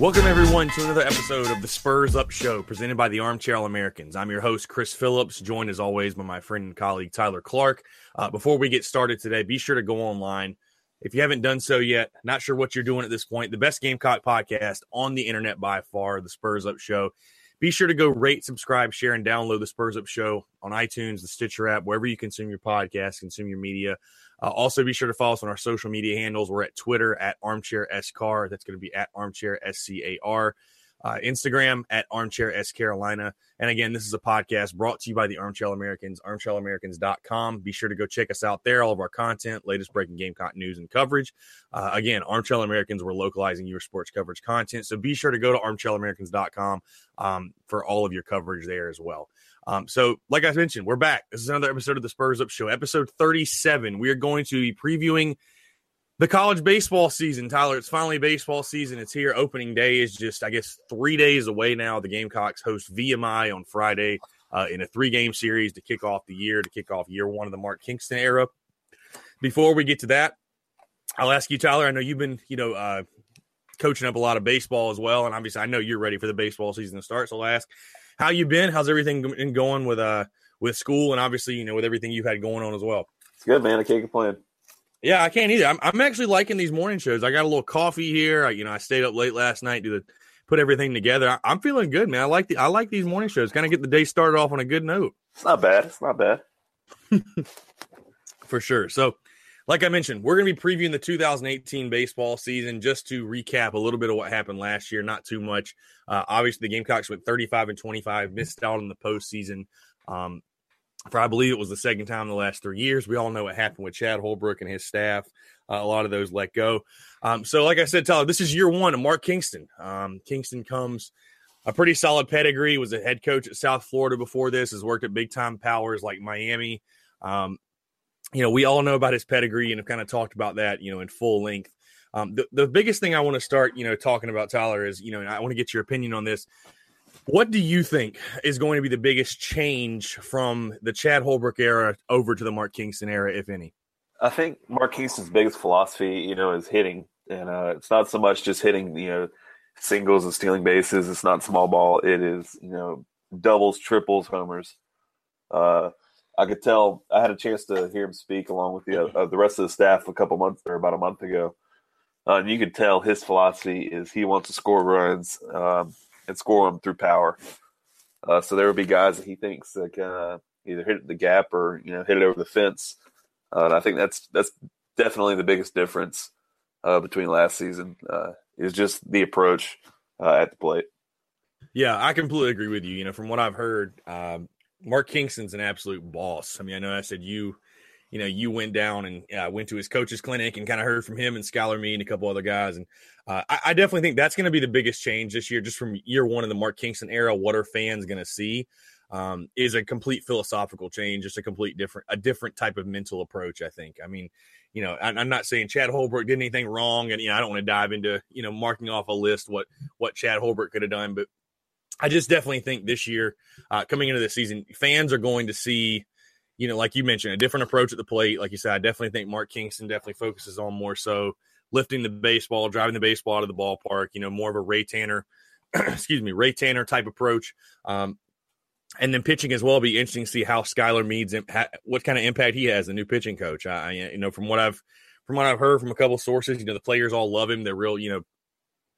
Welcome, everyone, to another episode of the Spurs Up Show presented by the Armchair All Americans. I'm your host, Chris Phillips, joined as always by my friend and colleague, Tyler Clark. Uh, before we get started today, be sure to go online. If you haven't done so yet, not sure what you're doing at this point, the best Gamecock podcast on the internet by far, the Spurs Up Show. Be sure to go rate, subscribe, share, and download the Spurs Up Show on iTunes, the Stitcher app, wherever you consume your podcast, consume your media. Uh, also, be sure to follow us on our social media handles. We're at Twitter at Armchair SCAR. That's going to be at Armchair SCAR. Uh, Instagram at Armchair S Carolina. And again, this is a podcast brought to you by the Armchair Americans, armchairamericans.com. Be sure to go check us out there. All of our content, latest breaking Gamecock news and coverage. Uh, again, Armchair Americans, we're localizing your sports coverage content. So be sure to go to armchairamericans.com um, for all of your coverage there as well. Um, so, like I mentioned, we're back. This is another episode of the Spurs Up Show, episode 37. We are going to be previewing the college baseball season. Tyler, it's finally baseball season. It's here. Opening day is just, I guess, three days away now. The Gamecocks host VMI on Friday uh, in a three game series to kick off the year, to kick off year one of the Mark Kingston era. Before we get to that, I'll ask you, Tyler. I know you've been, you know, uh, coaching up a lot of baseball as well, and obviously, I know you're ready for the baseball season to start. So I'll ask, how you been? How's everything been going with uh with school and obviously, you know, with everything you've had going on as well? It's good, man. I can't complain. Yeah, I can't either. I'm, I'm actually liking these morning shows. I got a little coffee here. I, you know, I stayed up late last night to put everything together. I, am feeling good, man. I like the I like these morning shows. Kind of get the day started off on a good note. It's not bad. It's not bad. For sure. So, like I mentioned, we're going to be previewing the 2018 baseball season. Just to recap a little bit of what happened last year, not too much. Uh, obviously, the Gamecocks went 35 and 25, missed out in the postseason. Um, for I believe it was the second time in the last three years. We all know what happened with Chad Holbrook and his staff. Uh, a lot of those let go. Um, so, like I said, Tyler, this is year one of Mark Kingston. Um, Kingston comes a pretty solid pedigree. Was a head coach at South Florida before this. Has worked at big time powers like Miami. Um, you know, we all know about his pedigree and have kind of talked about that, you know, in full length. Um, the, the biggest thing I want to start, you know, talking about Tyler is, you know, I want to get your opinion on this. What do you think is going to be the biggest change from the Chad Holbrook era over to the Mark Kingston era, if any? I think Mark Kingston's biggest philosophy, you know, is hitting, and uh, it's not so much just hitting, you know, singles and stealing bases. It's not small ball. It is, you know, doubles, triples, homers. Uh, I could tell. I had a chance to hear him speak along with the uh, the rest of the staff a couple months or about a month ago, uh, and you could tell his philosophy is he wants to score runs um, and score them through power. Uh, so there will be guys that he thinks that can uh, either hit the gap or you know hit it over the fence. Uh, and I think that's that's definitely the biggest difference uh, between last season uh, is just the approach uh, at the plate. Yeah, I completely agree with you. You know, from what I've heard, um, Mark Kingston's an absolute boss. I mean, I know I said you, you know, you went down and uh, went to his coach's clinic and kind of heard from him and Skylar Me and a couple other guys. And uh, I, I, definitely think that's going to be the biggest change this year, just from year one of the Mark Kingston era. What are fans going to see? Um, is a complete philosophical change, just a complete different, a different type of mental approach. I think. I mean, you know, I, I'm not saying Chad Holbrook did anything wrong, and you know, I don't want to dive into you know marking off a list what what Chad Holbrook could have done, but I just definitely think this year, uh, coming into the season, fans are going to see, you know, like you mentioned, a different approach at the plate. Like you said, I definitely think Mark Kingston definitely focuses on more so lifting the baseball, driving the baseball out of the ballpark. You know, more of a Ray Tanner, excuse me, Ray Tanner type approach. Um, and then pitching as well. Be interesting to see how Skylar Meads, what kind of impact he has, the new pitching coach. I, you know, from what I've from what I've heard from a couple sources, you know, the players all love him. They're real, you know,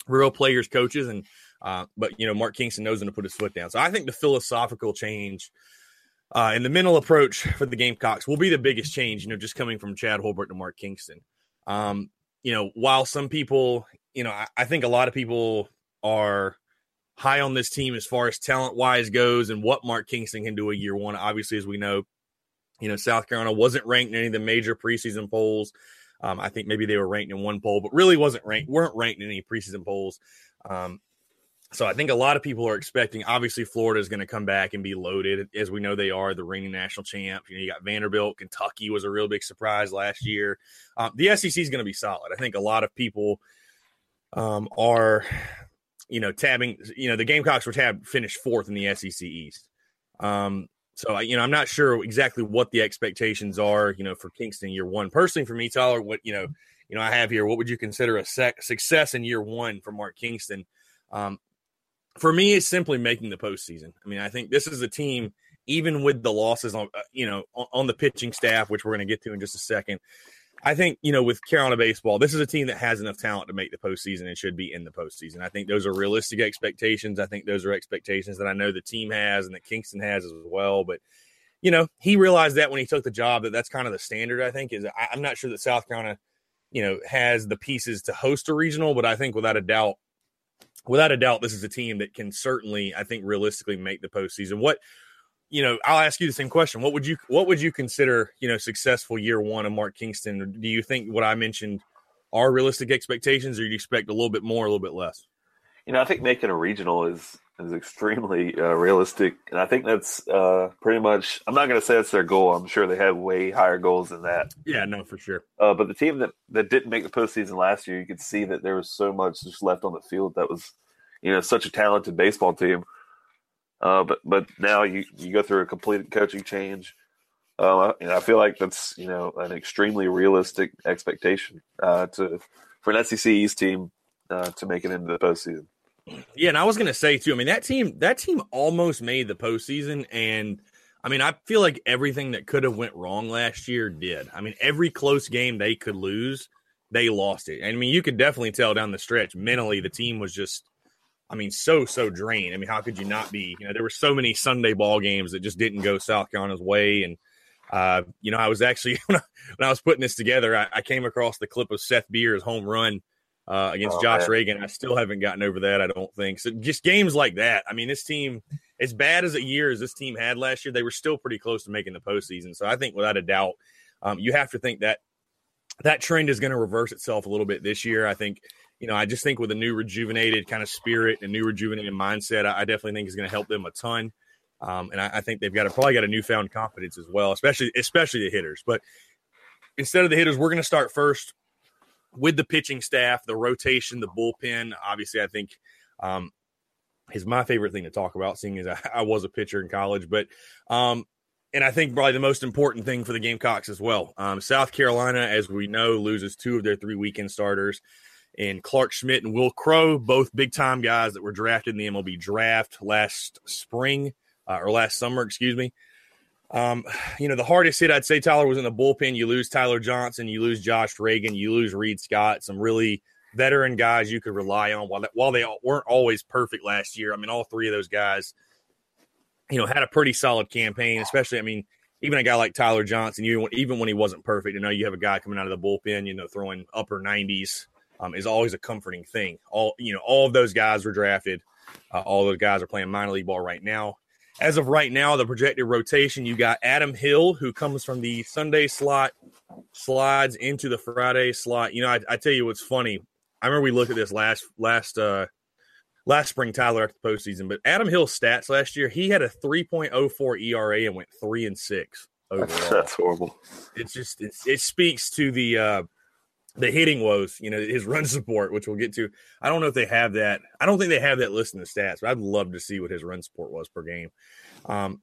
real players, coaches, and uh, but you know, Mark Kingston knows when to put his foot down. So I think the philosophical change uh, and the mental approach for the Gamecocks will be the biggest change. You know, just coming from Chad Holbrook to Mark Kingston. Um, you know, while some people, you know, I, I think a lot of people are high on this team as far as talent wise goes and what Mark Kingston can do a year one. Obviously, as we know, you know, South Carolina wasn't ranked in any of the major preseason polls. Um, I think maybe they were ranked in one poll, but really wasn't ranked, weren't ranked in any preseason polls. Um, so I think a lot of people are expecting. Obviously, Florida is going to come back and be loaded, as we know they are the reigning national champ. You know, you got Vanderbilt, Kentucky was a real big surprise last year. Um, the SEC is going to be solid. I think a lot of people um, are, you know, tabbing. You know, the Gamecocks were tabbed finished fourth in the SEC East. Um, so you know, I'm not sure exactly what the expectations are. You know, for Kingston year one. Personally, for me, Tyler, what you know, you know, I have here. What would you consider a sec- success in year one for Mark Kingston? Um, for me, it's simply making the postseason. I mean, I think this is a team, even with the losses on, uh, you know, on, the pitching staff, which we're going to get to in just a second. I think, you know, with Carolina baseball, this is a team that has enough talent to make the postseason and should be in the postseason. I think those are realistic expectations. I think those are expectations that I know the team has and that Kingston has as well. But, you know, he realized that when he took the job that that's kind of the standard, I think, is I, I'm not sure that South Carolina, you know, has the pieces to host a regional, but I think without a doubt, without a doubt, this is a team that can certainly, I think, realistically make the postseason. What you know, I'll ask you the same question. What would you what would you consider, you know, successful year one of Mark Kingston? Do you think what I mentioned are realistic expectations, or do you expect a little bit more, a little bit less? You know, I think making a regional is is extremely uh, realistic, and I think that's uh, pretty much. I'm not going to say that's their goal. I'm sure they have way higher goals than that. Yeah, no, for sure. Uh, but the team that that didn't make the postseason last year, you could see that there was so much just left on the field that was, you know, such a talented baseball team. Uh, but but now you you go through a complete coaching change. Uh, and I feel like that's you know an extremely realistic expectation uh, to for an SEC East team uh, to make it into the postseason. Yeah, and I was gonna say too. I mean, that team that team almost made the postseason, and I mean, I feel like everything that could have went wrong last year did. I mean, every close game they could lose, they lost it. And I mean, you could definitely tell down the stretch mentally the team was just, I mean, so so drained. I mean, how could you not be? You know, there were so many Sunday ball games that just didn't go South Carolina's way, and uh, you know, I was actually when I, was putting this together, I, I came across the clip of Seth Beer's home run uh, against oh, Josh man. Reagan. I still haven't gotten over that. I don't think so. Just games like that. I mean, this team, as bad as a year as this team had last year, they were still pretty close to making the postseason. So I think without a doubt, um, you have to think that that trend is going to reverse itself a little bit this year. I think. You know, I just think with a new rejuvenated kind of spirit and new rejuvenated mindset, I, I definitely think is going to help them a ton. Um, and I, I, think they've got a, probably got a newfound confidence as well, especially especially the hitters. But instead of the hitters, we're going to start first with the pitching staff, the rotation, the bullpen. Obviously, I think um, is my favorite thing to talk about, seeing as I, I was a pitcher in college. But um, and I think probably the most important thing for the Gamecocks as well. Um, South Carolina, as we know, loses two of their three weekend starters. And Clark Schmidt and Wil Crowe, both big time guys that were drafted in the MLB draft last spring uh, or last summer, excuse me. Um, you know, the hardest hit I'd say Tyler was in the bullpen. You lose Tyler Johnson, you lose Josh Reagan, you lose Reed Scott, some really veteran guys you could rely on. While while they weren't always perfect last year, I mean, all three of those guys, you know, had a pretty solid campaign. Especially, I mean, even a guy like Tyler Johnson, even when, even when he wasn't perfect, you know, you have a guy coming out of the bullpen, you know, throwing upper nineties um, is always a comforting thing. All you know, all of those guys were drafted. Uh, all those guys are playing minor league ball right now as of right now, the projected rotation, you got Adam Hill, who comes from the Sunday slot, slides into the Friday slot. You know, I, I tell you what's funny. I remember we looked at this last last uh last spring, Tyler after the postseason. But Adam Hill's stats last year, he had a 3.04 ERA and went three and six overall. That's horrible. It's just it's, it speaks to the uh the hitting woes, you know, his run support, which we'll get to. I don't know if they have that. I don't think they have that list in the stats, but I'd love to see what his run support was per game. Um,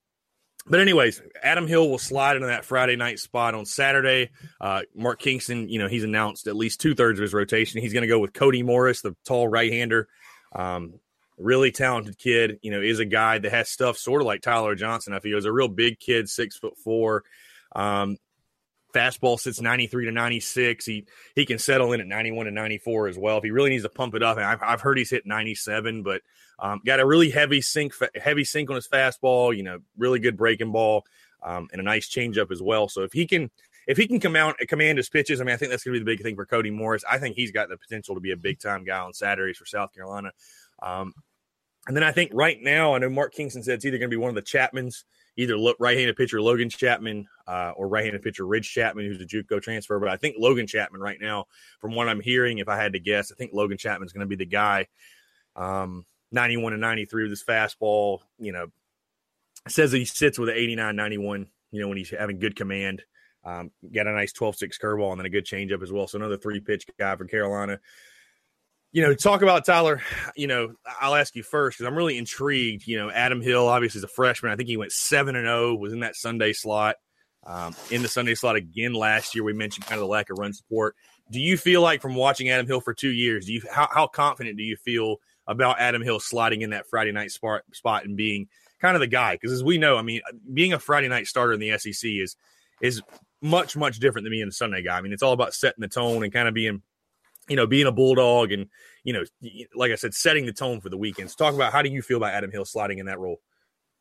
but anyways, Adam Hill will slide into that Friday night spot on Saturday. Uh, Mark Kingston, you know, he's announced at least two thirds of his rotation. He's going to go with Cody Morris, the tall right hander. Um, really talented kid. You know, is a guy that has stuff sort of like Tyler Johnson. I feel is a real big kid, six foot four. Um, fastball sits 93 to 96. He he can settle in at 91 to 94 as well. If he really needs to pump it up, and I've, I've heard he's hit 97, but um, got a really heavy sink heavy sink on his fastball. You know, really good breaking ball um, and a nice changeup as well. So if he can if he can come out command his pitches, I mean, I think that's going to be the big thing for Cody Morris. I think he's got the potential to be a big time guy on Saturdays for South Carolina. Um, and then I think right now, I know Mark Kingston said it's either going to be one of the Chapmans either right-handed pitcher Logan Chapman uh, or right-handed pitcher Ridge Chapman, who's a JUCO transfer. But I think Logan Chapman right now, from what I'm hearing, if I had to guess, I think Logan Chapman is going to be the guy. Um, 91 and 93 with his fastball. You know, says he sits with an 89, 91. You know, when he's having good command. Um, got a nice 12-6 curveball and then a good changeup as well. So another three-pitch guy for Carolina you know, talk about Tyler. You know, I'll ask you first because I'm really intrigued. You know, Adam Hill obviously is a freshman. I think he went seven and zero. Oh, was in that Sunday slot. Um, in the Sunday slot again last year. We mentioned kind of the lack of run support. Do you feel like from watching Adam Hill for two years, do you how, how confident do you feel about Adam Hill sliding in that Friday night spot spot and being kind of the guy? Because as we know, I mean, being a Friday night starter in the SEC is is much much different than being a Sunday guy. I mean, it's all about setting the tone and kind of being you know, being a bulldog and you know, like I said, setting the tone for the weekends. Talk about how do you feel about Adam Hill sliding in that role?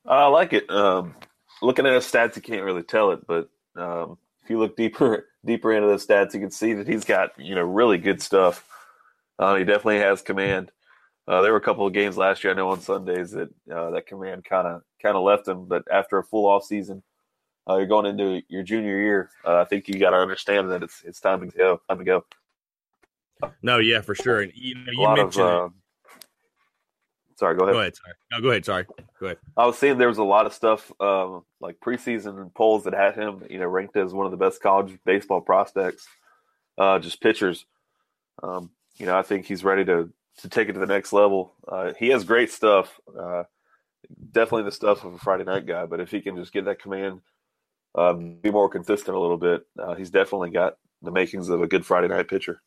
I like it. Um, looking at his stats, you can't really tell it, but um, if you look deeper deeper into the stats, you can see that he's got you know really good stuff. Uh, he definitely has command. Uh, there were a couple of games last year, I know on Sundays that uh, that command kind of kind of left him, but after a full off season, uh, you're going into your junior year. Uh, I think you got to understand that it's it's time to go. Time to go. No, yeah, for sure. And you, know, you mentioned. Of, uh, sorry, go ahead. Go ahead. Sorry. No, go ahead. Sorry. Go ahead. I was saying there was a lot of stuff um, like preseason polls that had him, you know, ranked as one of the best college baseball prospects, uh, just pitchers. Um, you know, I think he's ready to to take it to the next level. Uh, he has great stuff. Uh, definitely the stuff of a Friday night guy, but if he can just get that command, um, be more consistent a little bit, uh, he's definitely got the makings of a good Friday night pitcher.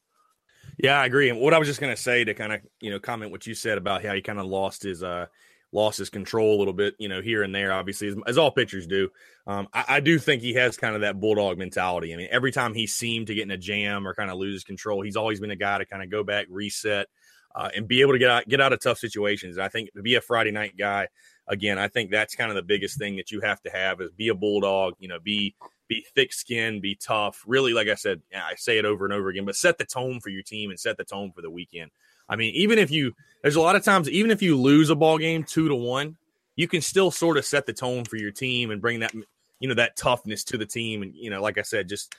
Yeah, I agree. And what I was just going to say to kind of you know comment what you said about how he kind of lost his uh lost his control a little bit, you know, here and there, obviously, as, as all pitchers do. Um, I, I, do think he has kind of that bulldog mentality. I mean, every time he seemed to get in a jam or kind of loses control, he's always been a guy to kind of go back, reset, uh, and be able to get out get out of tough situations. I think to be a Friday night guy, again, I think that's kind of the biggest thing that you have to have is be a bulldog. You know, be be thick skinned, be tough. Really, like I said, I say it over and over again, but set the tone for your team and set the tone for the weekend. I mean, even if you, there's a lot of times, even if you lose a ball game two to one, you can still sort of set the tone for your team and bring that, you know, that toughness to the team. And, you know, like I said, just,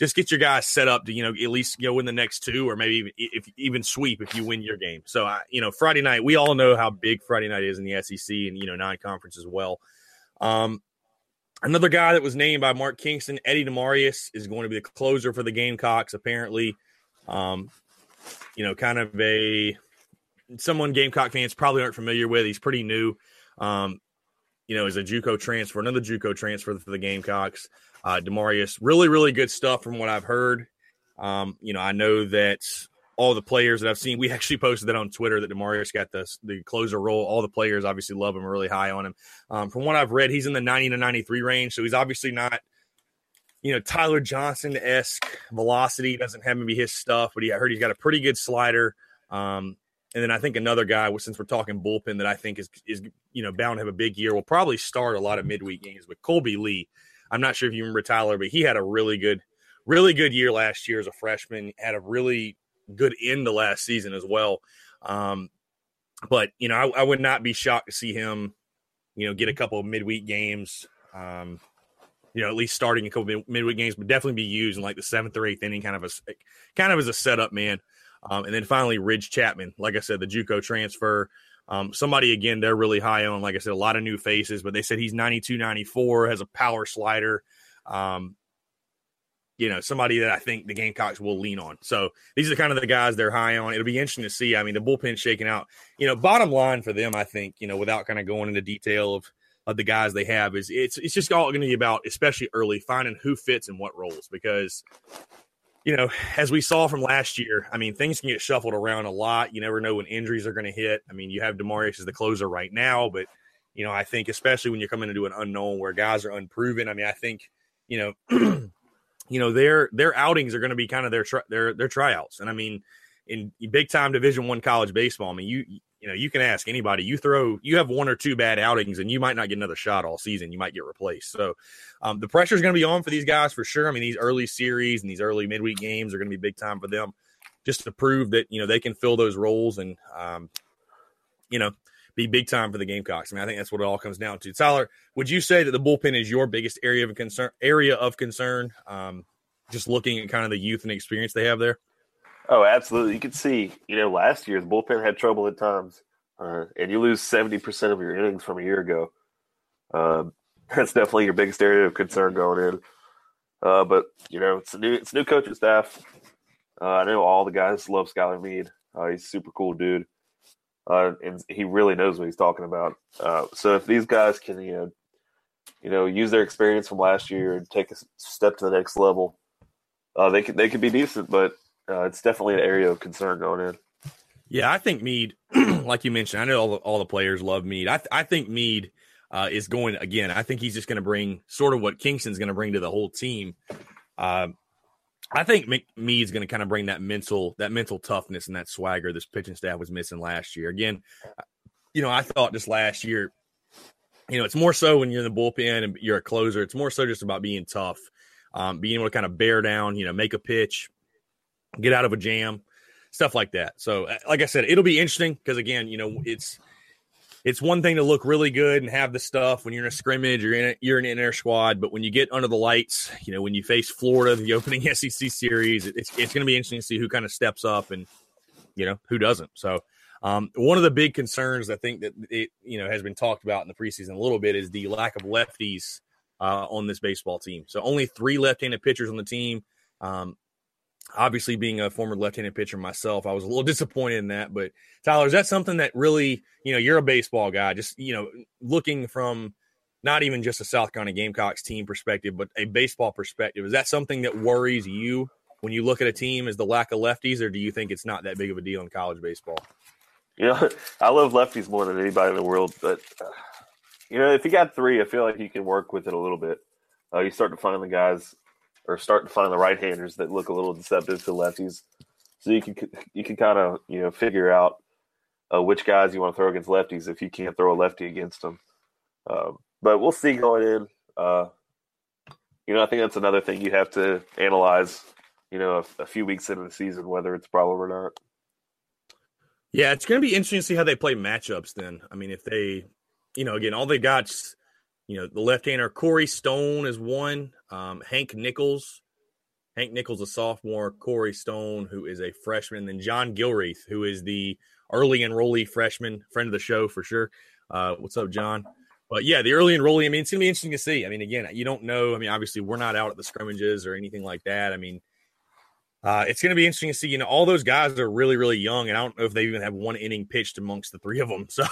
just get your guys set up to, you know, at least go win the next two or maybe even, if even sweep if you win your game. So, I, you know, Friday night, we all know how big Friday night is in the SEC and, you know, nine conference as well. Um, Another guy that was named by Mark Kingston, Eddie Demurias, is going to be the closer for the Gamecocks. Apparently, um, you know, kind of a someone Gamecock fans probably aren't familiar with. He's pretty new. Um, you know, as a JUCO transfer, another JUCO transfer for the Gamecocks. Uh, Demurias, really, really good stuff from what I've heard. Um, you know, I know that all the players that I've seen. We actually posted that on Twitter that Demurias got the the closer role. All the players obviously love him, really high on him. Um, from what I've read, he's in the 90 to 93 range, so he's obviously not, you know, Tyler Johnson esque velocity. Doesn't have maybe his stuff, but he, I heard he's got a pretty good slider. Um, and then I think another guy, since we're talking bullpen, that I think is is you know bound to have a big year. Will probably start a lot of midweek games with Colby Lee. I'm not sure if you remember Tyler, but he had a really good, really good year last year as a freshman. Had a really good end to last season as well. Um, but you know, I, I, would not be shocked to see him, you know, get a couple of midweek games. Um, you know, at least starting a couple of midweek games, but definitely be used in like the seventh or eighth inning, kind of a kind of as a setup man. Um, and then finally, Ridge Chapman, like I said, the JUCO transfer. Um, somebody again, they're really high on. Like I said, a lot of new faces, but they said he's 92, 94, has a power slider. Um, you know, somebody that I think the Gamecocks will lean on. So these are kind of the guys they're high on. It'll be interesting to see. I mean, the bullpen shaking out. You know, bottom line for them, I think, you know, without kind of going into detail of of the guys they have is it's it's just all going to be about, especially early, finding who fits in what roles because you know, as we saw from last year, I mean, things can get shuffled around a lot. You never know when injuries are going to hit. I mean, you have Demurias as the closer right now, but you know, I think especially when you're coming into an unknown where guys are unproven. I mean, I think you know, you know, their their outings are going to be kind of their tri- their their tryouts, and I mean, in big time Division One college baseball, I mean, you you know, you can ask anybody. You throw, you have one or two bad outings, and you might not get another shot all season. You might get replaced. So, um, the pressure is going to be on for these guys for sure. I mean, these early series and these early midweek games are going to be big time for them, just to prove that you know they can fill those roles and, um, you know, be big time for the Gamecocks. I mean, I think that's what it all comes down to. Tyler, would you say that the bullpen is your biggest area of concern? Area of concern, um, just looking at kind of the youth and experience they have there. Oh, absolutely. You can see, you know, last year the bullpen had trouble at times, uh, and you lose seventy percent of your innings from a year ago. Uh, that's definitely your biggest area of concern going in. Uh, but you know, it's a new it's a new coaching staff. Uh, I know all the guys love Skylar Meade. Uh, he's a super cool dude, uh, and he really knows what he's talking about. so if these guys can, you know, you know, use their experience from last year and take a step to the next level, they could they could be decent. But uh, it's definitely an area of concern going in. Yeah, I think Meade, like you mentioned, I know all the, all the players love Meade. I, I think Meade uh, is going again. I think he's just going to bring sort of what Kingston's going to bring to the whole team. Uh, I think Meade's going to kind of bring that mental that mental toughness and that swagger this pitching staff was missing last year. Again, you know, I thought just last year, you know, it's more so when you're in the bullpen and you're a closer. It's more so just about being tough, um, being able to kind of bear down, you know, make a pitch, get out of a jam, stuff like that. So, uh, like I said, it'll be interesting because again, you know, it's it's one thing to look really good and have the stuff when you're in a scrimmage, you're in a, you're in an inner squad, but when you get under the lights, you know, when you face Florida, the opening SEC series, it's it's going to be interesting to see who kind of steps up and you know who doesn't. So. Um, one of the big concerns I think that it you know has been talked about in the preseason a little bit is the lack of lefties uh, on this baseball team. So only three left-handed pitchers on the team. Um, obviously being a former left-handed pitcher myself i was a little disappointed in that but tyler is that something that really you know you're a baseball guy just you know looking from not even just a south carolina gamecocks team perspective but a baseball perspective is that something that worries you when you look at a team is the lack of lefties or do you think it's not that big of a deal in college baseball? You know i love lefties more than anybody in the world but uh, you know if you got three i feel like you can work with it a little bit. Uh, you start to find the guys or starting to find the right handers that look a little deceptive to lefties. So you can you can kind of you know figure out uh, which guys you want to throw against lefties if you can't throw a lefty against them. Um, but we'll see going in. Uh, you know, I think that's another thing you have to analyze. You know, a, a few weeks into the season, whether it's a problem or not. Yeah, it's going to be interesting to see how they play matchups. Then, I mean, if they, you know, again, all they got you know, the left hander Corey Stone is one. Um, Hank Nichols, Hank Nichols, a sophomore. Corey Stone, who is a freshman. And then John Gilreath, who is the early enrollee freshman, friend of the show for sure. Uh, what's up, John? But yeah, the early enrollee. I mean, it's gonna be interesting to see. I mean, again, you don't know. I mean, obviously, we're not out at the scrimmages or anything like that. I mean, uh, it's going to be interesting to see. You know, all those guys are really, really young, and I don't know if they even have one inning pitched amongst the three of them. So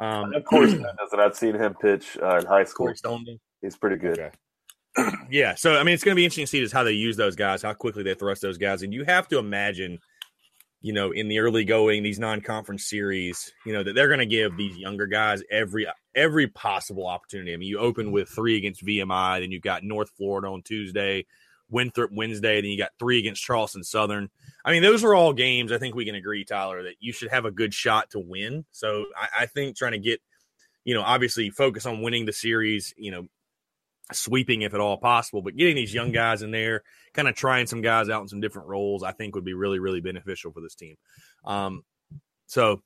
um, of course, doesn't. I've seen him pitch uh, in high school. He's pretty good. Okay. yeah, so I mean, it's going to be interesting to see just how they use those guys, how quickly they thrust those guys, and you have to imagine, you know, in the early going these non-conference series, you know, that they're going to give these younger guys every every possible opportunity. I mean, you open with three against VMI, then you've got North Florida on Tuesday, Winthrop Wednesday, then you got three against Charleston Southern. I mean, those are all games. I think we can agree, Tyler, that you should have a good shot to win. So I, I think trying to get, you know, obviously focus on winning the series, you know, sweeping if at all possible, but getting these young guys in there, kind of trying some guys out in some different roles, I think would be really, really beneficial for this team. Um, so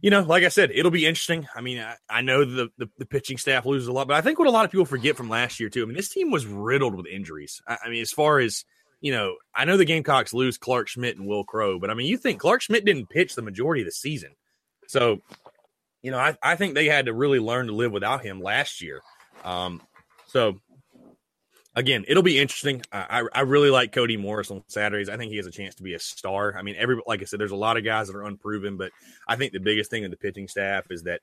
you know, like I said, it'll be interesting. I mean, I, I know the, the, the pitching staff loses a lot, but I think what a lot of people forget from last year too. I mean, this team was riddled with injuries. I, I mean, as far as you know, I know the Gamecocks lose Clark Schmidt and Wil Crowe, but I mean, you think Clark Schmidt didn't pitch the majority of the season, so you know, I, I think they had to really learn to live without him last year. Um, so again, it'll be interesting. I, I really like Cody Morris on Saturdays. I think he has a chance to be a star. I mean, every like I said, there's a lot of guys that are unproven, but I think the biggest thing in the pitching staff is that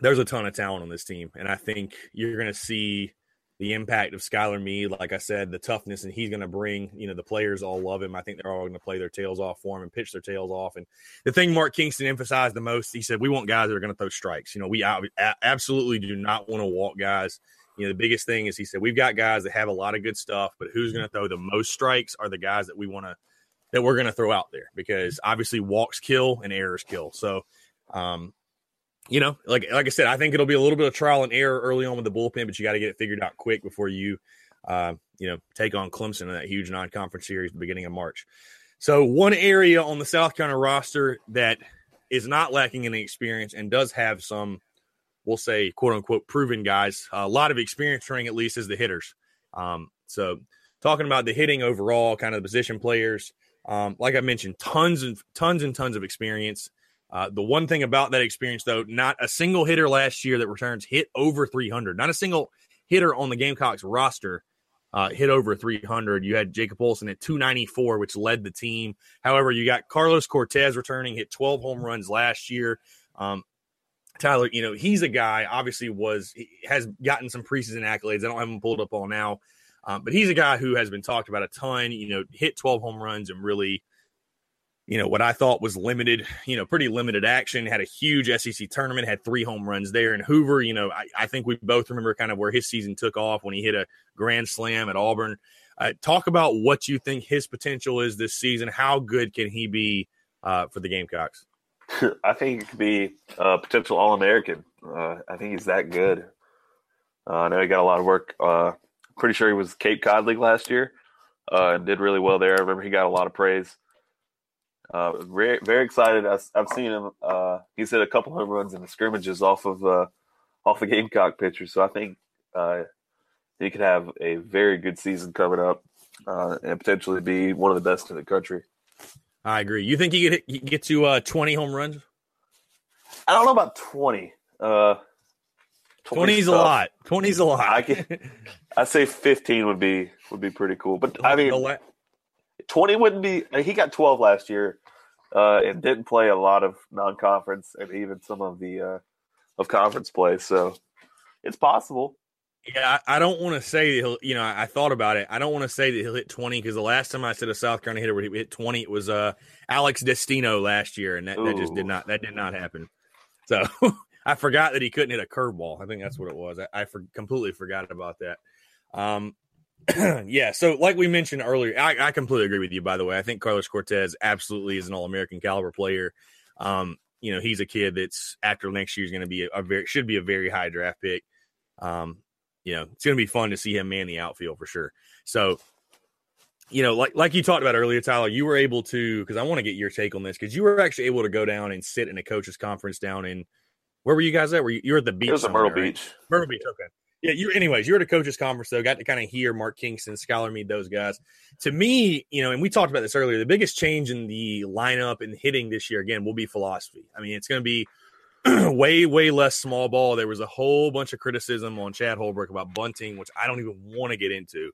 there's a ton of talent on this team, and I think you're going to see the impact of Skylar Meade. Like I said, the toughness, and he's going to bring. You know, the players all love him. I think they're all going to play their tails off for him and pitch their tails off. And the thing Mark Kingston emphasized the most, he said, we want guys that are going to throw strikes. You know, we absolutely do not want to walk guys. You know, the biggest thing is he said we've got guys that have a lot of good stuff, but who's going to throw the most strikes are the guys that we want to that we're going to throw out there because obviously walks kill and errors kill. So, um, you know, like like I said, I think it'll be a little bit of trial and error early on with the bullpen, but you got to get it figured out quick before you, uh, you know, take on Clemson in that huge non-conference series the beginning of March. So one area on the South Carolina roster that is not lacking in experience and does have some, we'll say, quote unquote, proven guys, a lot of experience ring at least is the hitters. Um, so talking about the hitting overall, kind of the position players. Um, like I mentioned, tons and tons and tons of experience. Uh, the one thing about that experience, though, not a single hitter last year that returns hit over 300. Not a single hitter on the Gamecocks roster uh, hit over 300. You had Jacob Olson at 294, which led the team. However, you got Carlos Cortez returning, hit 12 home runs last year. Um, Tyler, you know, he's a guy, obviously, was has gotten some preseason accolades. I don't have him pulled up all now, um, but he's a guy who has been talked about a ton, you know, hit 12 home runs and really you know, what I thought was limited, you know, pretty limited action, had a huge SEC tournament, had three home runs there. And Hoover, you know, I, I think we both remember kind of where his season took off when he hit a grand slam at Auburn. Uh, talk about what you think his potential is this season. How good can he be uh, for the Gamecocks? I think he could be a potential All American. Uh, I think he's that good. Uh, I know he got a lot of work. Uh, pretty sure he was Cape Cod League last year uh, and did really well there. I remember he got a lot of praise. Uh, very, very excited. I, have seen him. Uh, he's hit a couple home runs in the scrimmages off of off the Gamecock pitcher. So I think he could have a very good season coming up and potentially be one of the best in the country. I agree. You think he could, get to uh, twenty home runs? I don't know about twenty. Uh, 20's a lot. 20's a lot. I can, I say 15 would be would be pretty cool. But I mean, 20 wouldn't be. He got 12 last year uh, and didn't play a lot of non-conference and even some of the uh, of conference play. So it's possible. Yeah, I, I don't want to say that he'll. You know, I, I, thought about it. I don't want to say that he'll hit 20 because the last time I said a South Carolina hitter would hit 20, it was uh, Alex Destino last year, and that, that just did not that did not happen. So I forgot that he couldn't hit a curveball. I think that's what it was. I, I for, completely forgot about that. Um, yeah, so like we mentioned earlier, I, I, completely agree with you. By the way, I think Carlos Cortez absolutely is an All American caliber player. Um, you know, he's a kid that's after next year is going to be a, a, very should be a very high draft pick. Um, you know, it's going to be fun to see him man the outfield for sure. So, you know, like like you talked about earlier, Tyler, you were able to because I want to get your take on this because you were actually able to go down and sit in a coaches conference down in where were you guys at? Were you, you were at the beach? It was at Myrtle Beach. Myrtle Beach. Okay. Yeah, you anyways, you're at a coaches conference though, got to kind of hear Mark Kingston, Skylar Meade, those guys. To me, you know, and we talked about this earlier, the biggest change in the lineup and hitting this year again will be philosophy. I mean, it's gonna be way, way less small ball. There was a whole bunch of criticism on Chad Holbrook about bunting, which I don't even want to get into.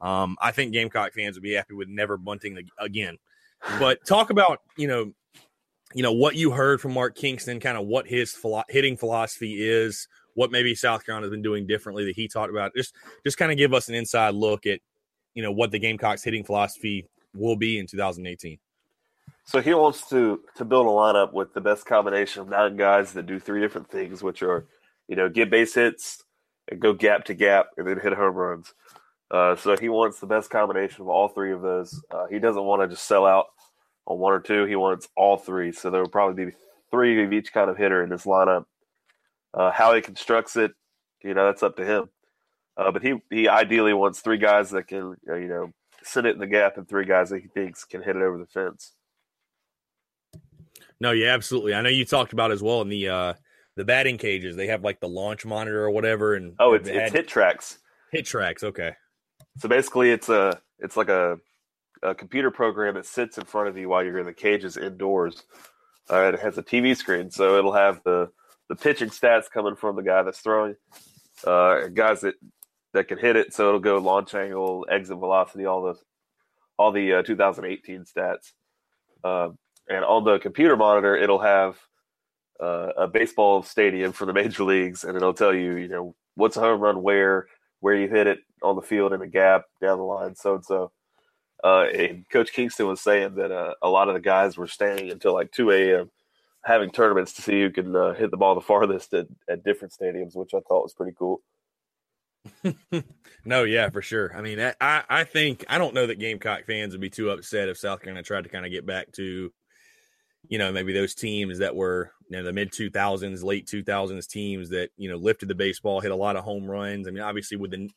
Um, I think Gamecock fans would be happy with never bunting again. But talk about, you know, you know what you heard from Mark Kingston, kind of what his philo- hitting philosophy is, what maybe South Carolina has been doing differently that he talked about. Just just kind of give us an inside look at you know what the Gamecocks hitting philosophy will be in 2018. So he wants to to build a lineup with the best combination of nine guys that do three different things, which are you know get base hits and go gap to gap and then hit home runs. Uh, so he wants the best combination of all three of those. Uh, he doesn't want to just sell out on one or two. He wants all three. So there will probably be three of each kind of hitter in this lineup. Uh, how he constructs it, you know, that's up to him. Uh, but he he ideally wants three guys that can, uh, you know, sit it in the gap, and three guys that he thinks can hit it over the fence. No, yeah, absolutely. I know you talked about as well in the uh the batting cages. They have like the launch monitor or whatever, and oh, it's, it's HitTrax. Hit tracks, okay. So basically, it's a it's like a a computer program that sits in front of you while you're in the cages indoors. Uh, it has a TV screen, so it'll have the the pitching stats coming from the guy that's throwing, uh, guys that that can hit it. So it'll go launch angle, exit velocity, all the all the uh, 2018 stats. Uh, and on the computer monitor, it'll have uh, a baseball stadium for the major leagues, and it'll tell you, you know, what's a home run where, where you hit it on the field in a gap down the line, so and so. Uh, and Coach Kingston was saying that uh, a lot of the guys were staying until like 2 a.m. having tournaments to see who can uh, hit the ball the farthest at, at different stadiums, which I thought was pretty cool. no, yeah, for sure. I mean, I I think I don't know that Gamecock fans would be too upset if South Carolina tried to kind of get back to, you know, maybe those teams that were you know the mid two thousands, late two thousands teams that you know lifted the baseball, hit a lot of home runs. I mean, obviously with the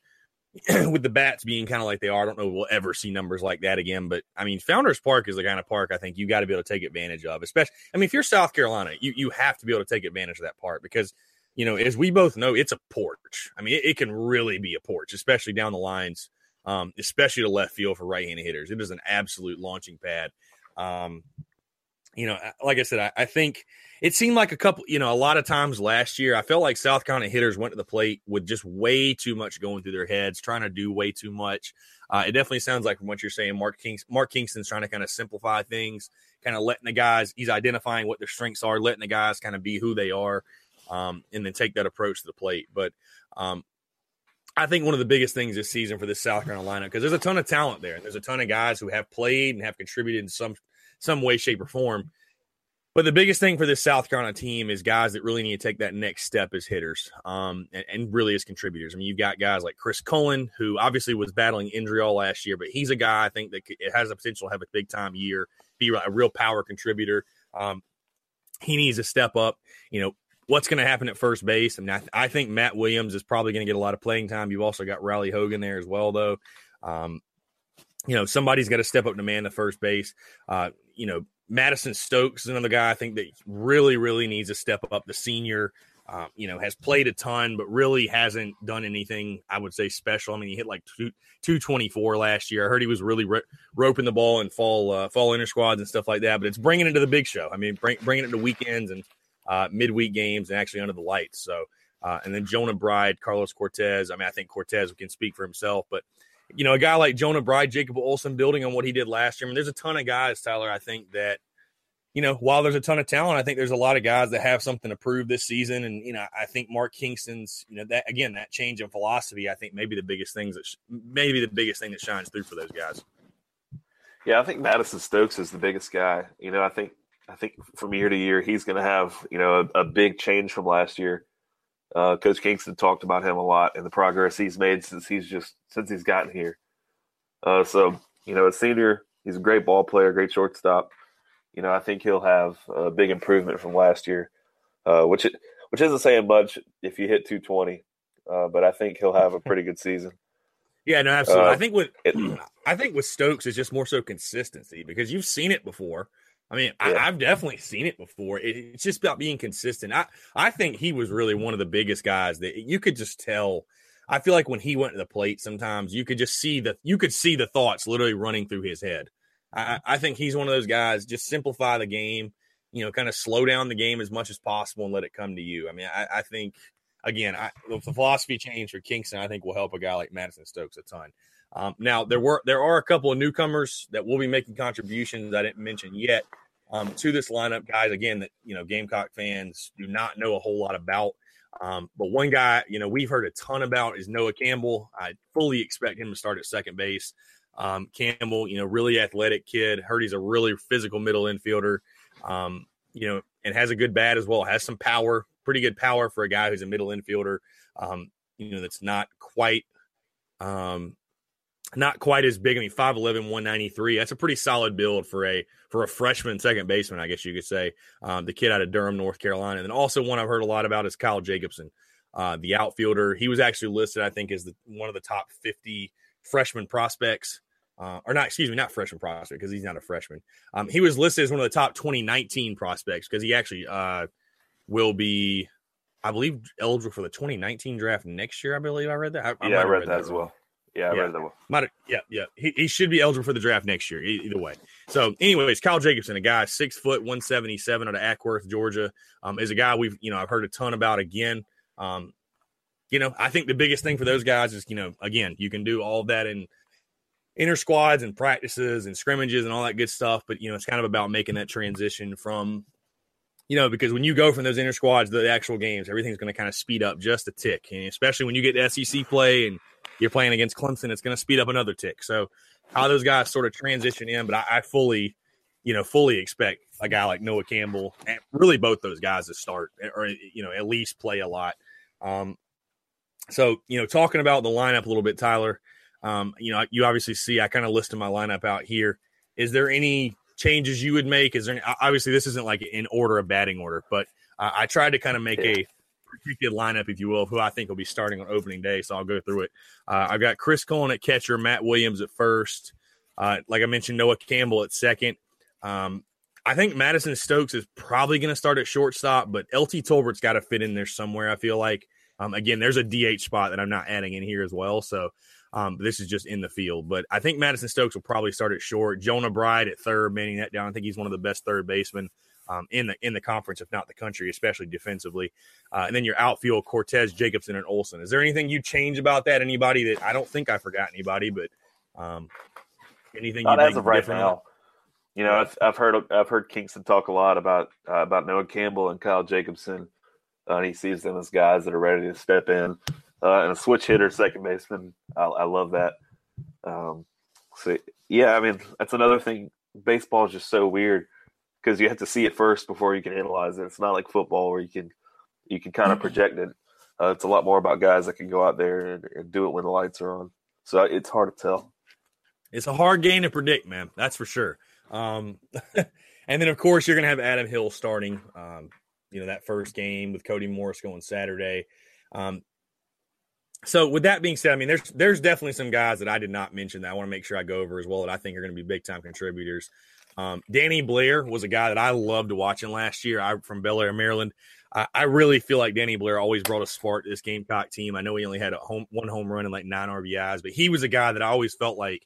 with the bats being kind of like they are, I don't know we'll ever see numbers like that again. But I mean, Founders Park is the kind of park I think you got to be able to take advantage of. Especially, I mean, if you're South Carolina, you you have to be able to take advantage of that park because you know, as we both know, it's a porch. I mean, it, it can really be a porch, especially down the lines, um, especially to left field for right-handed hitters. It is an absolute launching pad. Um, you know, like I said, I, I, think it seemed like a couple, you know, a lot of times last year, I felt like South Carolina hitters went to the plate with just way too much going through their heads, trying to do way too much. Uh, it definitely sounds like from what you're saying, Mark Kings, Mark Kingston's trying to kind of simplify things, kind of letting the guys, he's identifying what their strengths are, letting the guys kind of be who they are um, and then take that approach to the plate. But um, I think one of the biggest things this season for this South Carolina lineup, because there's a ton of talent there, and there's a ton of guys who have played and have contributed in some some way, shape, or form. But the biggest thing for this South Carolina team is guys that really need to take that next step as hitters um, and, and, really as contributors. I mean, you've got guys like Chris Cullen, who obviously was battling injury all last year, but he's a guy I think that it has the potential to have a big time year, be a real power contributor. Um, he needs to step up. You know, what's going to happen at first base. I mean, I, th- I, think Matt Williams is probably going to get a lot of playing time. You've also got Riley Hogan there as well, though. Um, you know, somebody's got to step up to man the first base. Uh, you know, Madison Stokes is another guy I think that really, really needs to step up. The senior, uh, you know, has played a ton, but really hasn't done anything, I would say, special. I mean, he hit like two, 224 last year. I heard he was really ro- roping the ball and fall uh, fall inner squads and stuff like that, but it's bringing it to the big show. I mean, bring, bringing it to weekends and – uh, midweek games and actually under the lights. So, uh, and then Jonah Bride, Carlos Cortez. I mean, I think Cortez can speak for himself, but you know, a guy like Jonah Bride, Jacob Olson, building on what he did last year. I mean, there's a ton of guys, Tyler. I think that you know, while there's a ton of talent, I think there's a lot of guys that have something to prove this season. And, you know, I think Mark Kingston's, you know, that again, that change in philosophy, I think maybe the biggest things that, sh- maybe the biggest thing that shines through for those guys. Yeah, I think Madison Stokes is the biggest guy. You know, I think I think from year to year, he's going to have you know a, a, big change from last year. Uh, Coach Kingston talked about him a lot and the progress he's made since he's just since he's gotten here. Uh, so you know, a senior, he's a great ball player, great shortstop. You know, I think he'll have a big improvement from last year, uh, which it, which isn't saying much if you hit 220, uh, but I think he'll have a pretty good season. Yeah, no, absolutely. I uh, think with it, I think with Stokes is just more so consistency because you've seen it before. I mean, yeah. I, have definitely seen it before. It, it's just about being consistent. I, I think he was really one of the biggest guys that you could just tell. I feel like when he went to the plate, sometimes you could just see the you could see the thoughts literally running through his head. I, I think he's one of those guys. Just simplify the game, you know, kind of slow down the game as much as possible and let it come to you. I mean, I, I think again, I, the philosophy change for Kingston, I think will help a guy like Madison Stokes a ton. Um, now there were there are a couple of newcomers that will be making contributions I didn't mention yet um, to this lineup, guys. Again, that you know Gamecock fans do not know a whole lot about. Um, but one guy, you know, we've heard a ton about is Noah Campbell. I fully expect him to start at second base. Um, Campbell, you know, really athletic kid. Heard he's a really physical middle infielder. Um, you know, and has a good bat as well. Has some power, pretty good power for a guy who's a middle infielder. Um, you know, that's not quite um, not quite as big. I mean, 5'11, 193. That's a pretty solid build for a for a freshman second baseman, I guess you could say. Um, the kid out of Durham, North Carolina. And then also one I've heard a lot about is Kyle Jacobson, uh, the outfielder. He was actually listed, I think, as the, one of the top 50 freshman prospects. Uh, or not, excuse me, not freshman prospect because he's not a freshman. Um, he was listed as one of the top 2019 prospects because he actually uh, will be, I believe, eligible for the 2019 draft next year. I believe I read that. I, I yeah, I read, read that, that as well. Yeah, yeah. Might yeah, yeah. He, he should be eligible for the draft next year, either way. So, anyways, Kyle Jacobson, a guy six foot one seventy seven out of Acworth, Georgia, um, is a guy we've you know I've heard a ton about. Again, um, you know, I think the biggest thing for those guys is you know again you can do all that in inner squads and practices and scrimmages and all that good stuff, but you know it's kind of about making that transition from you know, because when you go from those inner squads to the actual games, everything's going to kind of speed up just a tick. And especially when you get to SEC play and you're playing against Clemson, it's going to speed up another tick. So how those guys sort of transition in, but I, I fully, you know, fully expect a guy like Noah Campbell and really both those guys to start or you know at least play a lot. Um, so you know, talking about the lineup a little bit, Tyler. Um, you know, you obviously see I kind of listed my lineup out here. Is there any changes you would make? Is there any, obviously this isn't like in order of batting order, but uh, I tried to kind of make a predicted lineup, if you will, who I think will be starting on opening day. So I'll go through it. Uh, I've got Chris Cullen at catcher, Matt Williams at first. Uh, like I mentioned, Noah Campbell at second. Um, I think Madison Stokes is probably going to start at shortstop, but LT Tolbert's got to fit in there somewhere. I feel like. Um, again, there's a DH spot that I'm not adding in here as well. So um, this is just in the field. But I think Madison Stokes will probably start at short. Jonah Bride at third, manning that down. I think he's one of the best third basemen um, in the in the conference, if not the country, especially defensively. Uh, and then your outfield, Cortes, Jacobson, and Olson. Is there anything you change about that? Anybody that I don't think I forgot anybody, but um, anything? Not as of right now. You know, I've, I've, heard I've heard Kingston talk a lot about uh, about Noah Campbell and Kyle Jacobson. Uh, and he sees them as guys that are ready to step in uh, and a switch hitter, second baseman. I, I love that. Um, so yeah, I mean that's another thing. Baseball is just so weird because you have to see it first before you can analyze it. It's not like football where you can you can kind of mm-hmm. project it. Uh, it's a lot more about guys that can go out there and, and, do it when the lights are on. So it's hard to tell. It's a hard game to predict, man. That's for sure. Um, and then of course you're going to have Adam Hill starting. Um, you know that first game with Cody Morris going Saturday. Um, so with that being said, I mean, there's there's definitely some guys that I did not mention that I want to make sure I go over as well that I think are going to be big time contributors. Um, Danny Blair was a guy that I loved watching last year. I from Bel Air, Maryland. I, I, really feel like Danny Blair always brought a spark to this Gamecock team. I know he only had a home one home run and like nine RBIs, but he was a guy that I always felt like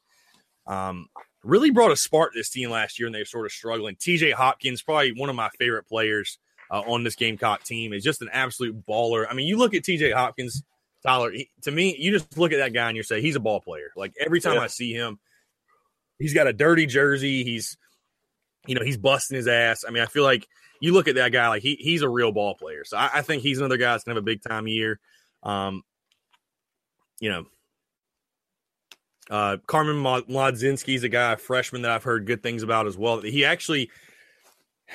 um, really brought a spark to this team last year, and they were sort of struggling. TJ Hopkins, probably one of my favorite players uh, on this Gamecock team, is just an absolute baller. I mean, you look at TJ Hopkins Tyler, he, to me, you just look at that guy and you say he's a ball player. Like every time yeah. I see him, he's got a dirty jersey. He's, you know, he's busting his ass. I mean, I feel like you look at that guy like he he's a real ball player. So I, I think he's another guy that's gonna have a big time year. Um, you know, uh, Carmen is a guy, a freshman that I've heard good things about as well. He actually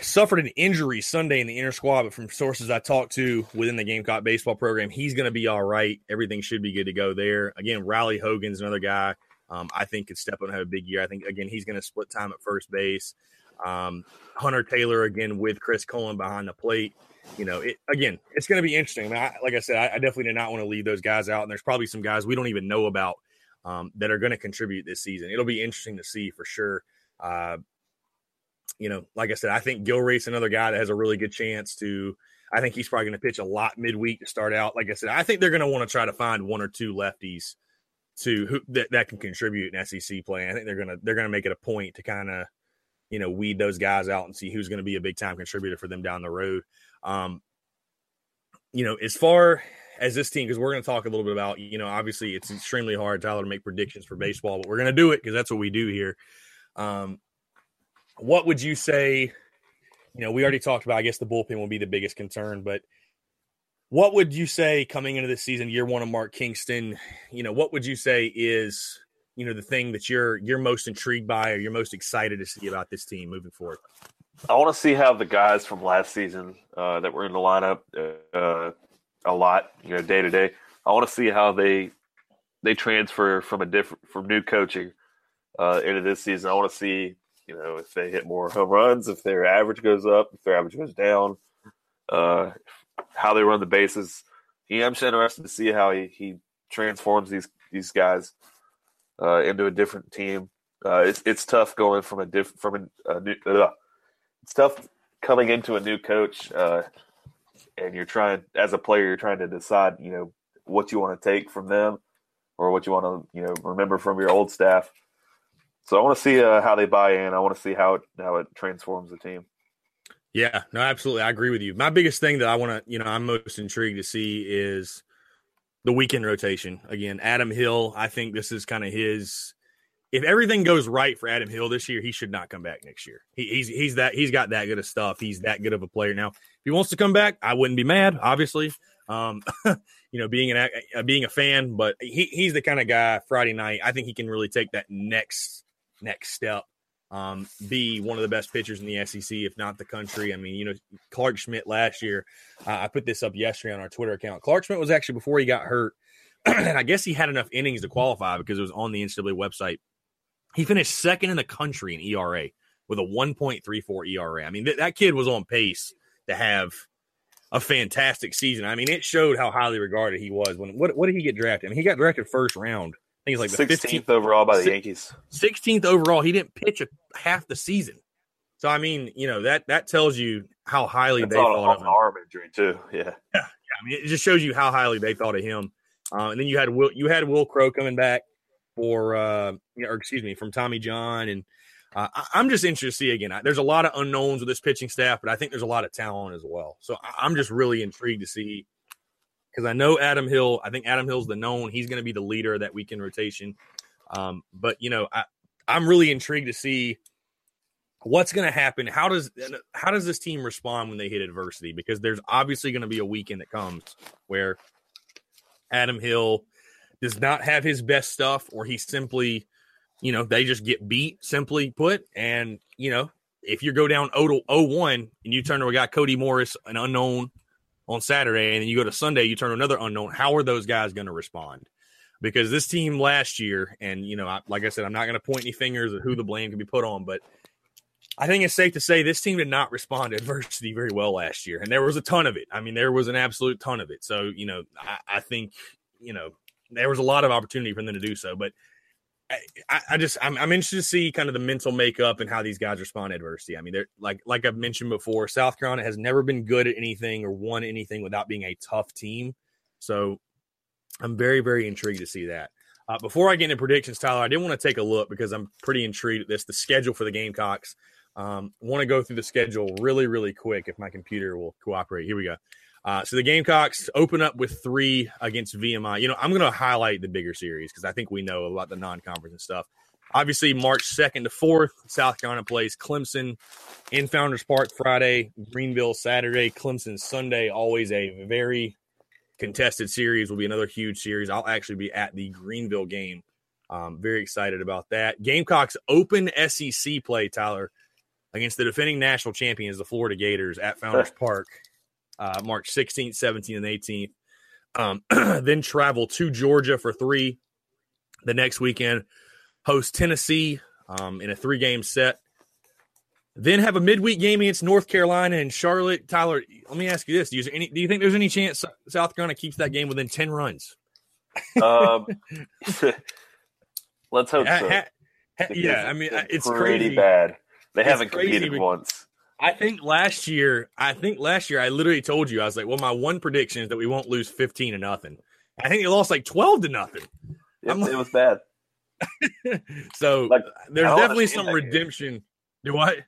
suffered an injury Sunday in the inner squad, but from sources I talked to within the Gamecock baseball program, he's going to be all right. Everything should be good to go there. Again, Riley Hogan's another guy um, I think could step up and have a big year. I think again he's going to split time at first base. Um, Hunter Taylor again with Chris Cullen behind the plate. You know, it, again, it's going to be interesting. I mean, I, like I said, I, I, definitely did not want to leave those guys out, and there's probably some guys we don't even know about um, that are going to contribute this season. It'll be interesting to see for sure. Uh, you know, like I said, I think Gilreath's another guy that has a really good chance to. I think he's probably going to pitch a lot midweek to start out. Like I said, I think they're going to want to try to find one or two lefties to who that, that can contribute in SEC play. I think they're gonna they're gonna make it a point to kind of you know weed those guys out and see who's going to be a big time contributor for them down the road. Um, you know, as far as this team, because we're going to talk a little bit about, you know, obviously it's extremely hard, Tyler, to make predictions for baseball, but we're going to do it because that's what we do here. Um, what would you say? You know, we already talked about. I guess the bullpen will be the biggest concern, but what would you say coming into this season, year one of Mark Kingston? You know, what would you say is you know the thing that you're you're most intrigued by or you're most excited to see about this team moving forward? I want to see how the guys from last season uh, that were in the lineup uh, a lot, you know, day to day. I want to see how they they transfer from a different from new coaching uh, into this season. I want to see you know, if they hit more home runs, if their average goes up, if their average goes down, uh, how they run the bases. Yeah, I'm just interested to see how he, he transforms these these guys uh, into a different team. Uh, it's it's tough going from a different from a, a new. Uh, it's tough coming into a new coach, uh, and you're trying as a player, you're trying to decide, you know, what you want to take from them, or what you want to, you know, remember from your old staff. So I want to see uh, how they buy in. I want to see how it how it transforms the team. Yeah, no, absolutely. I agree with you. My biggest thing that I want to, you know, I'm most intrigued to see is the weekend rotation. Again, Adam Hill, I think this is kind of his if everything goes right for Adam Hill this year, he should not come back next year. He, he's he's that he's got that good of stuff. He's that good of a player. Now, if he wants to come back, I wouldn't be mad. Obviously, um, you know, being an uh, being a fan, but he, he's the kind of guy. Friday night, I think he can really take that next next step. Um, be one of the best pitchers in the SEC, if not the country. I mean, you know, Clark Schmidt last year. Uh, I put this up yesterday on our Twitter account. Clark Schmidt was actually before he got hurt, and I guess he had enough innings to qualify because it was on the NCAA website he finished second in the country in ERA with a 1.34 ERA. I mean, th- that kid was on pace to have a fantastic season. I mean, it showed how highly regarded he was. When what, what did he get drafted? I mean, he got drafted first round. I think it's like the 16th 15th overall by the Yankees. 16th overall. He didn't pitch a, half the season. So I mean, you know that that tells you how highly That's they thought of him. Arm injury too. Yeah. yeah, yeah. I mean, it just shows you how highly they thought of him. Uh, and then you had Wil, you had Wil Crowe coming back for, uh, or excuse me, from Tommy John. And uh, I'm just interested to see again. There's a lot of unknowns with this pitching staff, but I think there's a lot of talent as well. So I'm just really intrigued to see because I know Adam Hill. I think Adam Hill's the known. He's going to be the leader of that weekend rotation. Um, but you know, I, I'm really intrigued to see what's going to happen. How does how does this team respond when they hit adversity? Because there's obviously going to be a weekend that comes where Adam Hill does not have his best stuff, or he simply, you know, they just get beat, simply put. And, you know, if you go down 0 to 1 and you turn to a guy, Cody Morris, an unknown on Saturday, and then you go to Sunday, you turn another unknown, how are those guys going to respond? Because this team last year, and, you know, I, like I said, I'm not going to point any fingers at who the blame can be put on, but I think it's safe to say this team did not respond to adversity very well last year. And there was a ton of it. I mean, there was an absolute ton of it. So, you know, I, I think, you know, there was a lot of opportunity for them to do so. But I, I just I'm, I'm, interested to see kind of the mental makeup and how these guys respond to adversity. I mean, they're like like I've mentioned before, South Carolina has never been good at anything or won anything without being a tough team. So I'm very very intrigued to see that. Uh, before I get into predictions, Tyler, I did want to take a look because I'm pretty intrigued at this. The schedule for the Gamecocks. Um, want to go through the schedule really really quick if my computer will cooperate. Here we go. Uh, so the Gamecocks open up with three against VMI. You know, I'm going to highlight the bigger series because I think we know about the non-conference and stuff. Obviously, March 2nd to 4th, South Carolina plays Clemson in Founders Park Friday, Greenville Saturday, Clemson Sunday. Always a very contested series. Will be another huge series. I'll actually be at the Greenville game. Um, very excited about that. Gamecocks open SEC play, Tyler, against the defending national champions, the Florida Gators, at Founders Park uh, March 16th, 17th, and 18th. Um, then travel to Georgia for three the next weekend, host Tennessee um, in a three game set. Then have a midweek game against North Carolina and Charlotte. Tyler, let me ask you this: Do you, any, do you think there's any chance South Carolina keeps that game within ten runs? um, let's hope so. Ha, ha, yeah, I mean, it's pretty crazy. bad. They It's haven't competed once. I think last year, I think last year I literally told you I was like, well, my one prediction is that we won't lose fifteen to nothing. I think they lost like twelve to nothing. It, like- it was bad. So Like, there's definitely some game. redemption. Do what?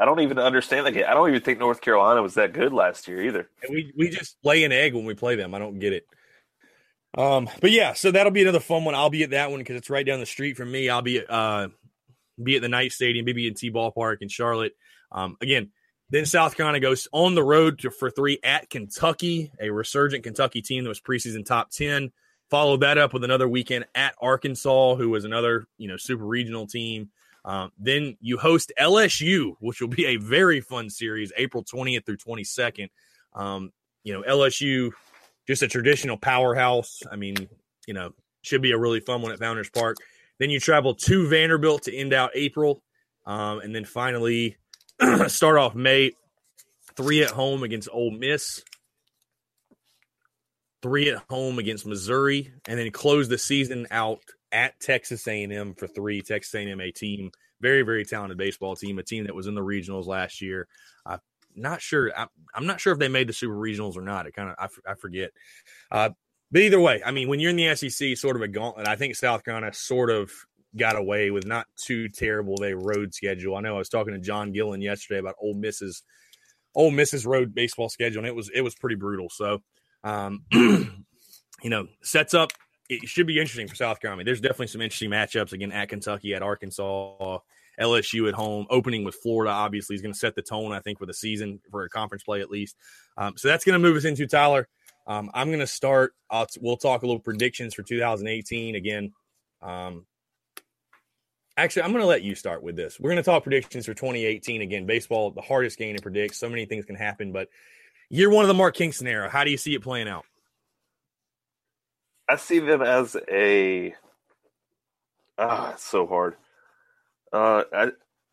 I don't even understand that game. I don't even think North Carolina was that good last year either. And we we just lay an egg when we play them. I don't get it. Um, but yeah, so that'll be another fun one. I'll be at that one because it's right down the street from me. I'll be at uh be at the Night Stadium, BB&T Ballpark in Charlotte. Um, again, then South Carolina goes on the road to, for three at Kentucky, a resurgent Kentucky team that was preseason top ten. Followed that up with another weekend at Arkansas, who was another you know super regional team. Um, then you host LSU, which will be a very fun series, April 20th through 22nd. Um, you know, LSU, just a traditional powerhouse. I mean, you know, should be a really fun one at Founders Park. Then you travel to Vanderbilt to end out April. Um, and then finally start off May, three at home against Ole Miss, three at home against Missouri, and then close the season out at Texas A&M for three. Texas A&M, a team, very very talented baseball team, a team that was in the regionals last year. I'm not sure. I'm, I'm not sure if they made the super regionals or not. It kind of I forget. Uh, but either way, I mean, when you're in the SEC, sort of a gauntlet. I think South Carolina sort of got away with not too terrible of a road schedule. I know I was talking to John Gillen yesterday about Ole Miss's Ole Miss's road baseball schedule, and it was it was pretty brutal. So, um, you know, sets up it should be interesting for South Carolina. There's definitely some interesting matchups again at Kentucky, at Arkansas, LSU at home, opening with Florida. Obviously, is going to set the tone, I think, for the season for a conference play at least. Um, so that's going to move us into Tyler. Um, I'm going to start. T- we'll talk a little predictions for 2018 again. Um, actually, I'm going to let you start with this. We're going to talk predictions for 2018 again. Baseball, the hardest game to predict. So many things can happen, but you're one of the Mark Kingston era. How do you see it playing out? I see them as a. Ah, it's so hard. Uh, I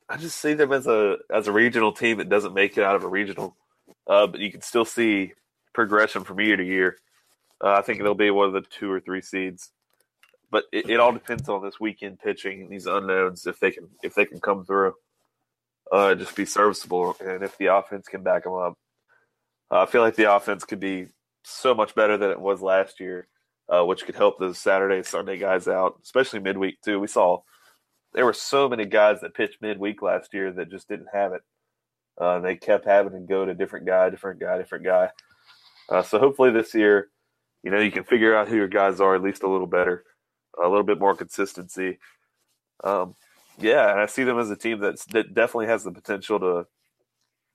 I just see them as a as a regional team that doesn't make it out of a regional, uh, but you can still see progression from year to year. Uh, I think they'll be one of the two or three seeds, but it, it all depends on this weekend pitching and these unknowns if they can if they can come through, uh, just be serviceable, and if the offense can back them up. Uh, I feel like the offense could be so much better than it was last year, uh, which could help those Saturday Sunday guys out, especially midweek too. We saw there were so many guys that pitched midweek last year that just didn't have it. Uh, they kept having to go to different guy, different guy, different guy. Uh, so hopefully this year, you know, you can figure out who your guys are at least a little better, a little bit more consistency. Um, yeah, and I see them as a team that's, that definitely has the potential to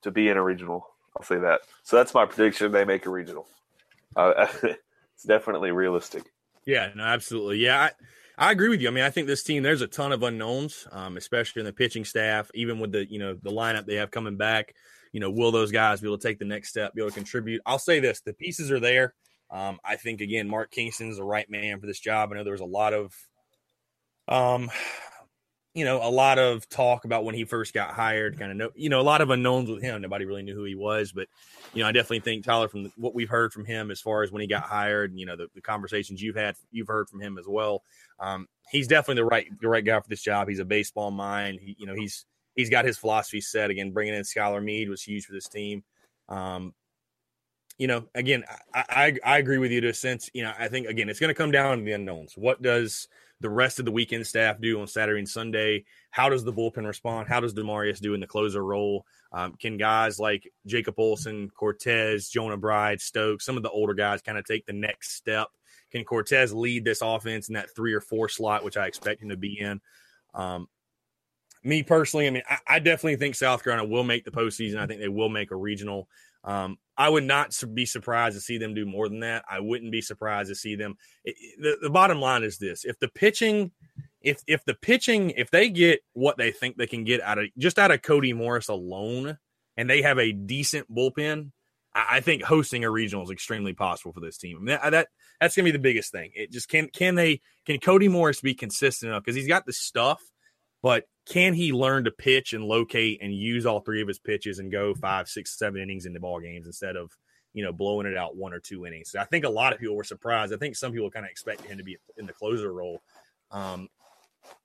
to be in a regional. I'll say that. So that's my prediction. They make a regional. Uh, it's definitely realistic. Yeah, no, absolutely. Yeah, I, I agree with you. I mean, I think this team there's a ton of unknowns, um, especially in the pitching staff. Even with the you know the lineup they have coming back, you know, will those guys be able to take the next step, be able to contribute? I'll say this: the pieces are there. Um, I think again, Mark Kingston's the right man for this job. I know there was a lot of, um, you know, a lot of talk about when he first got hired. Kind of know, you know, a lot of unknowns with him. Nobody really knew who he was, but you know, I definitely think Tyler, from what we've heard from him as far as when he got hired, and you know, the, the conversations you've had, you've heard from him as well. Um, he's definitely the right the right guy for this job. He's a baseball mind. He, you know, he's he's got his philosophy set. Again, bringing in Skylar Meade was huge for this team. Um, you know, again, I, I, I agree with you to a sense. You know, I think again, it's going to come down to the unknowns. What does the rest of the weekend staff do on Saturday and Sunday? How does the bullpen respond? How does Demurias do in the closer role? Um, can guys like Jacob Olson, Cortes, Jonah Bride, Stokes, some of the older guys kind of take the next step can Cortes lead this offense in that three or four slot, which I expect him to be in? Um, me personally, I mean, I, I, definitely think South Carolina will make the postseason. I think they will make a regional. Um, I would not be surprised to see them do more than that. I wouldn't be surprised to see them. It, the, the bottom line is this: if the pitching, if if the pitching, if they get what they think they can get out of just out of Cody Morris alone, and they have a decent bullpen, I think hosting a regional is extremely possible for this team. I mean, that, that, that's gonna be the biggest thing. It just can can they can Cody Morris be consistent enough because he's got the stuff, but can he learn to pitch and locate and use all three of his pitches and go five, six, seven innings into ball games instead of you know blowing it out one or two innings? So I think a lot of people were surprised. I think some people kind of expected him to be in the closer role. Um,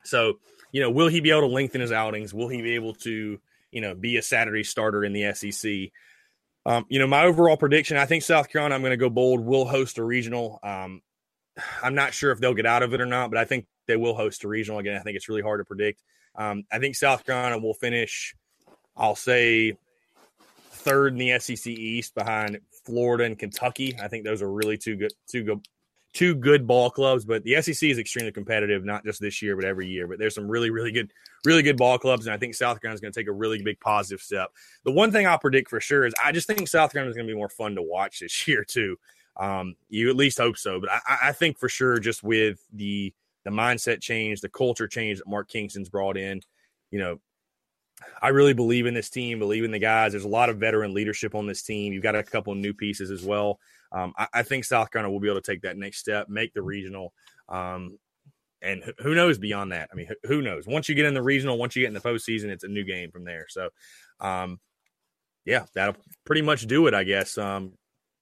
so you know, will he be able to lengthen his outings? Will he be able to you know be a Saturday starter in the SEC? Um, you know, my overall prediction, I think South Carolina, I'm going to go bold, will host a regional. Um, I'm not sure if they'll get out of it or not, but I think they will host a regional. Again, I think it's really hard to predict. Um, I think South Carolina will finish, I'll say, third in the SEC East behind Florida and Kentucky. I think those are really two good, two good, two good ball clubs, but the SEC is extremely competitive, not just this year, but every year. But there's some really, really good, really good ball clubs, and I think South Carolina is going to take a really big positive step. The one thing I'll predict for sure is I just think South Carolina is going to be more fun to watch this year too. Um, you at least hope so, but I, I think for sure, just with the the mindset change, the culture change that Mark Kingston's brought in, you know, I really believe in this team, believe in the guys. There's a lot of veteran leadership on this team. You've got a couple new pieces as well um, I, I, think South Carolina will be able to take that next step, make the regional. Um, and who knows beyond that? I mean, who knows? Once you get in the regional, once you get in the postseason, it's a new game from there. So, um, yeah, that'll pretty much do it, I guess. Um,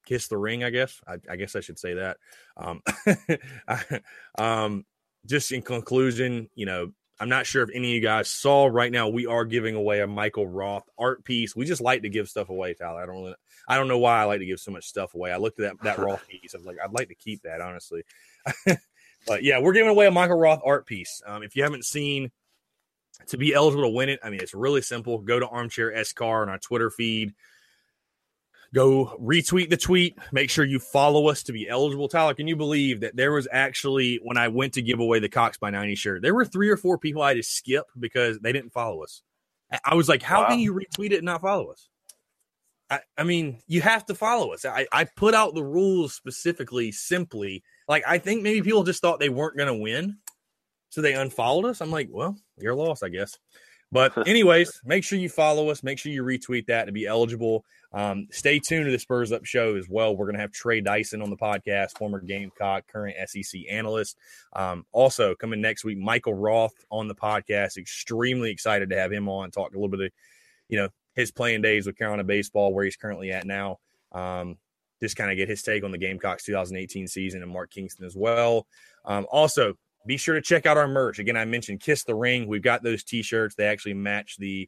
kiss the ring, I guess. I, I guess I should say that. Um, um, just in conclusion, you know, I'm not sure if any of you guys saw right now. We are giving away a Michael Roth art piece. We just like to give stuff away, Tyler. I don't really, I don't know why I like to give so much stuff away. I looked at that, that Roth piece. I was like, I'd like to keep that, honestly. but yeah, we're giving away a Michael Roth art piece. Um, if you haven't seen, to be eligible to win it, I mean, it's really simple. Go to Armchair S Car on our Twitter feed. Go retweet the tweet. Make sure you follow us to be eligible. Tyler, can you believe that there was actually when I went to give away the Cox by 90 shirt, there were three or four people I had to skip because they didn't follow us. I was like, how wow. can you retweet it and not follow us? I, I mean, you have to follow us. I, I put out the rules specifically, simply. Like, I think maybe people just thought they weren't going to win. So they unfollowed us. I'm like, well, you're lost, I guess. But, anyways, make sure you follow us. Make sure you retweet that to be eligible. Um, stay tuned to the Spurs Up show as well. We're going to have Trey Dyson on the podcast, former Gamecock, current SEC analyst. Um, also, coming next week, Michael Roth on the podcast. Extremely excited to have him on, talk a little bit of, you know, his playing days with Carolina baseball, where he's currently at now. Um, just kind of get his take on the Gamecocks 2018 season and Mark Kingston as well. Um, also, be sure to check out our merch. Again, I mentioned Kiss the Ring. We've got those t shirts. They actually match the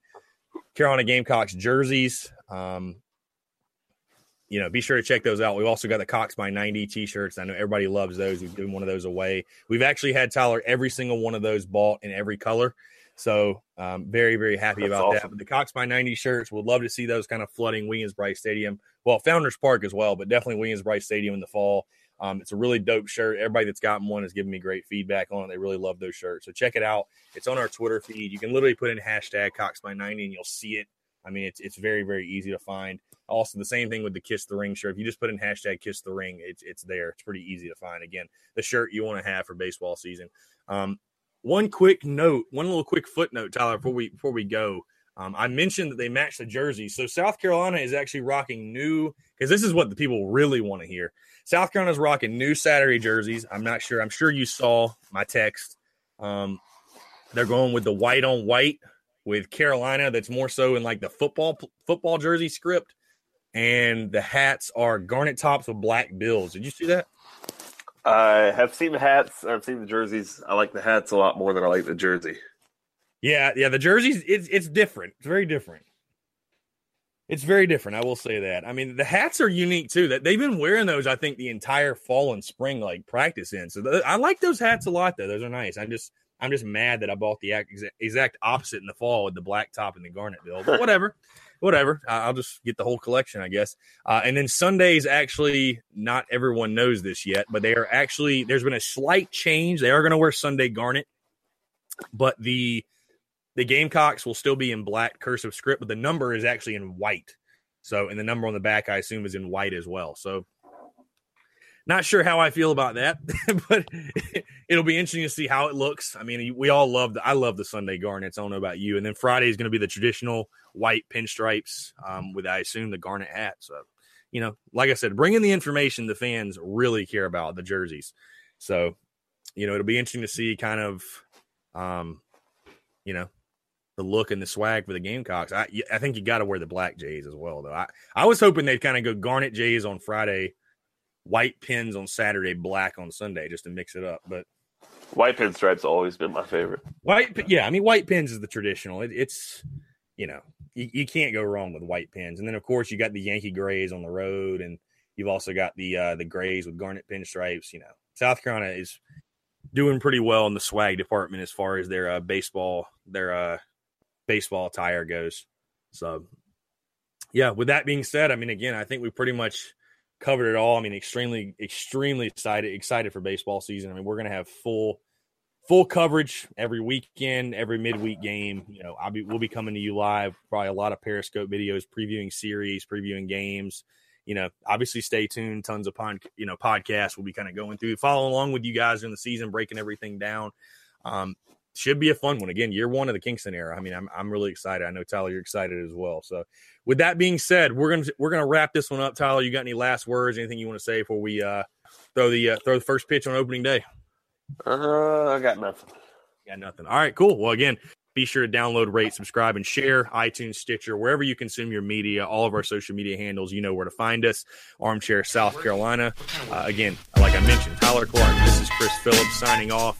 Carolina Gamecocks jerseys. Um, you know, be sure to check those out. We've also got the Cox by 90 t-shirts. I know everybody loves those. We've given one of those away. We've actually had Tyler every single one of those bought in every color. So um, very, very happy That's about awesome. that. But the Cox by 90 shirts, would love to see those kind of flooding Williams-Brice Stadium. Well, Founders Park as well, but definitely Williams-Brice Stadium in the fall. Um, it's a really dope shirt. Everybody that's gotten one has given me great feedback on it. They really love those shirts. So check it out. It's on our Twitter feed. You can literally put in hashtag Cox by 90 and you'll see it. I mean, it's it's very, very easy to find. Also, the same thing with the Kiss the Ring shirt. If you just put in hashtag Kiss the Ring, it's it's there. It's pretty easy to find. Again, the shirt you want to have for baseball season. Um, one quick note, one little quick footnote, Tyler, before we before we go. Um, I mentioned that they match the jerseys. So South Carolina is actually rocking new because this is what the people really want to hear. South Carolina's rocking new Saturday jerseys. I'm not sure. I'm sure you saw my text. Um, they're going with the white on white with Carolina. That's more so in like the football football jersey script and the hats are garnet tops with black bills. Did you see that? I have seen the hats. I've seen the jerseys. I like the hats a lot more than I like the jersey. Yeah, yeah. The jerseys, it's it's different. It's very different. It's very different. I will say that. I mean, the hats are unique too. That they've been wearing those, I think, the entire fall and spring, like practice in. So the, I like those hats a lot, though. Those are nice. I'm just, I'm just mad that I bought the exact, exact opposite in the fall with the black top and the garnet bill. But whatever whatever. I'll just get the whole collection, I guess. Uh, and then Sundays, actually, not everyone knows this yet, but they are actually, there's been a slight change. They are going to wear Sunday garnet, but the the Gamecocks will still be in black cursive script, but the number is actually in white. So, and the number on the back, I assume, is in white as well. So, not sure how I feel about that, but it'll be interesting to see how it looks. I mean, we all love the I love the Sunday garnets. I don't know about you. And then Friday is going to be the traditional white pinstripes um, with I assume the garnet hat. So, you know, like I said, bringing the information the fans really care about the jerseys. So, you know, it'll be interesting to see kind of, um, you know, the look and the swag for the Gamecocks. I I think you got to wear the black Jays as well, though. I I was hoping they'd kind of go garnet Jays on Friday white pins on Saturday, black on Sunday, just to mix it up. But white pinstripes always been my favorite. White, yeah, I mean white pins is the traditional. It, it's you know you, you can't go wrong with white pins, and then of course you got the Yankee grays on the road, and you've also got the uh, the grays with garnet pinstripes. You know, South Carolina is doing pretty well in the swag department as far as their uh, baseball their uh, baseball attire goes. So, yeah. With that being said, I mean, again, I think we pretty much covered it all. I mean, extremely, extremely excited, excited for baseball season. I mean, we're going to have full, full coverage every weekend, every midweek game. You know, I'll be, we'll be coming to you live, probably a lot of Periscope videos, previewing series, previewing games. You know, obviously stay tuned. Tons of pod, you know, podcasts we'll be kind of going through, following along with you guys in the season, breaking everything down. Um, should be a fun one. Again, year one of the Kingston era. I mean, I'm I'm really excited. I know Tyler, you're excited as well. So with that being said, we're gonna we're gonna wrap this one up. Tyler, you got any last words? Anything you want to say before we uh, throw the uh, throw the first pitch on opening day? Uh, I got nothing. Got nothing. All right, cool. Well, again, be sure to download, rate, subscribe, and share iTunes, Stitcher, wherever you consume your media. All of our social media handles, you know where to find us. Armchair South Carolina. Uh, again, like I mentioned, Tyler Clark. This is Chris Phillips signing off.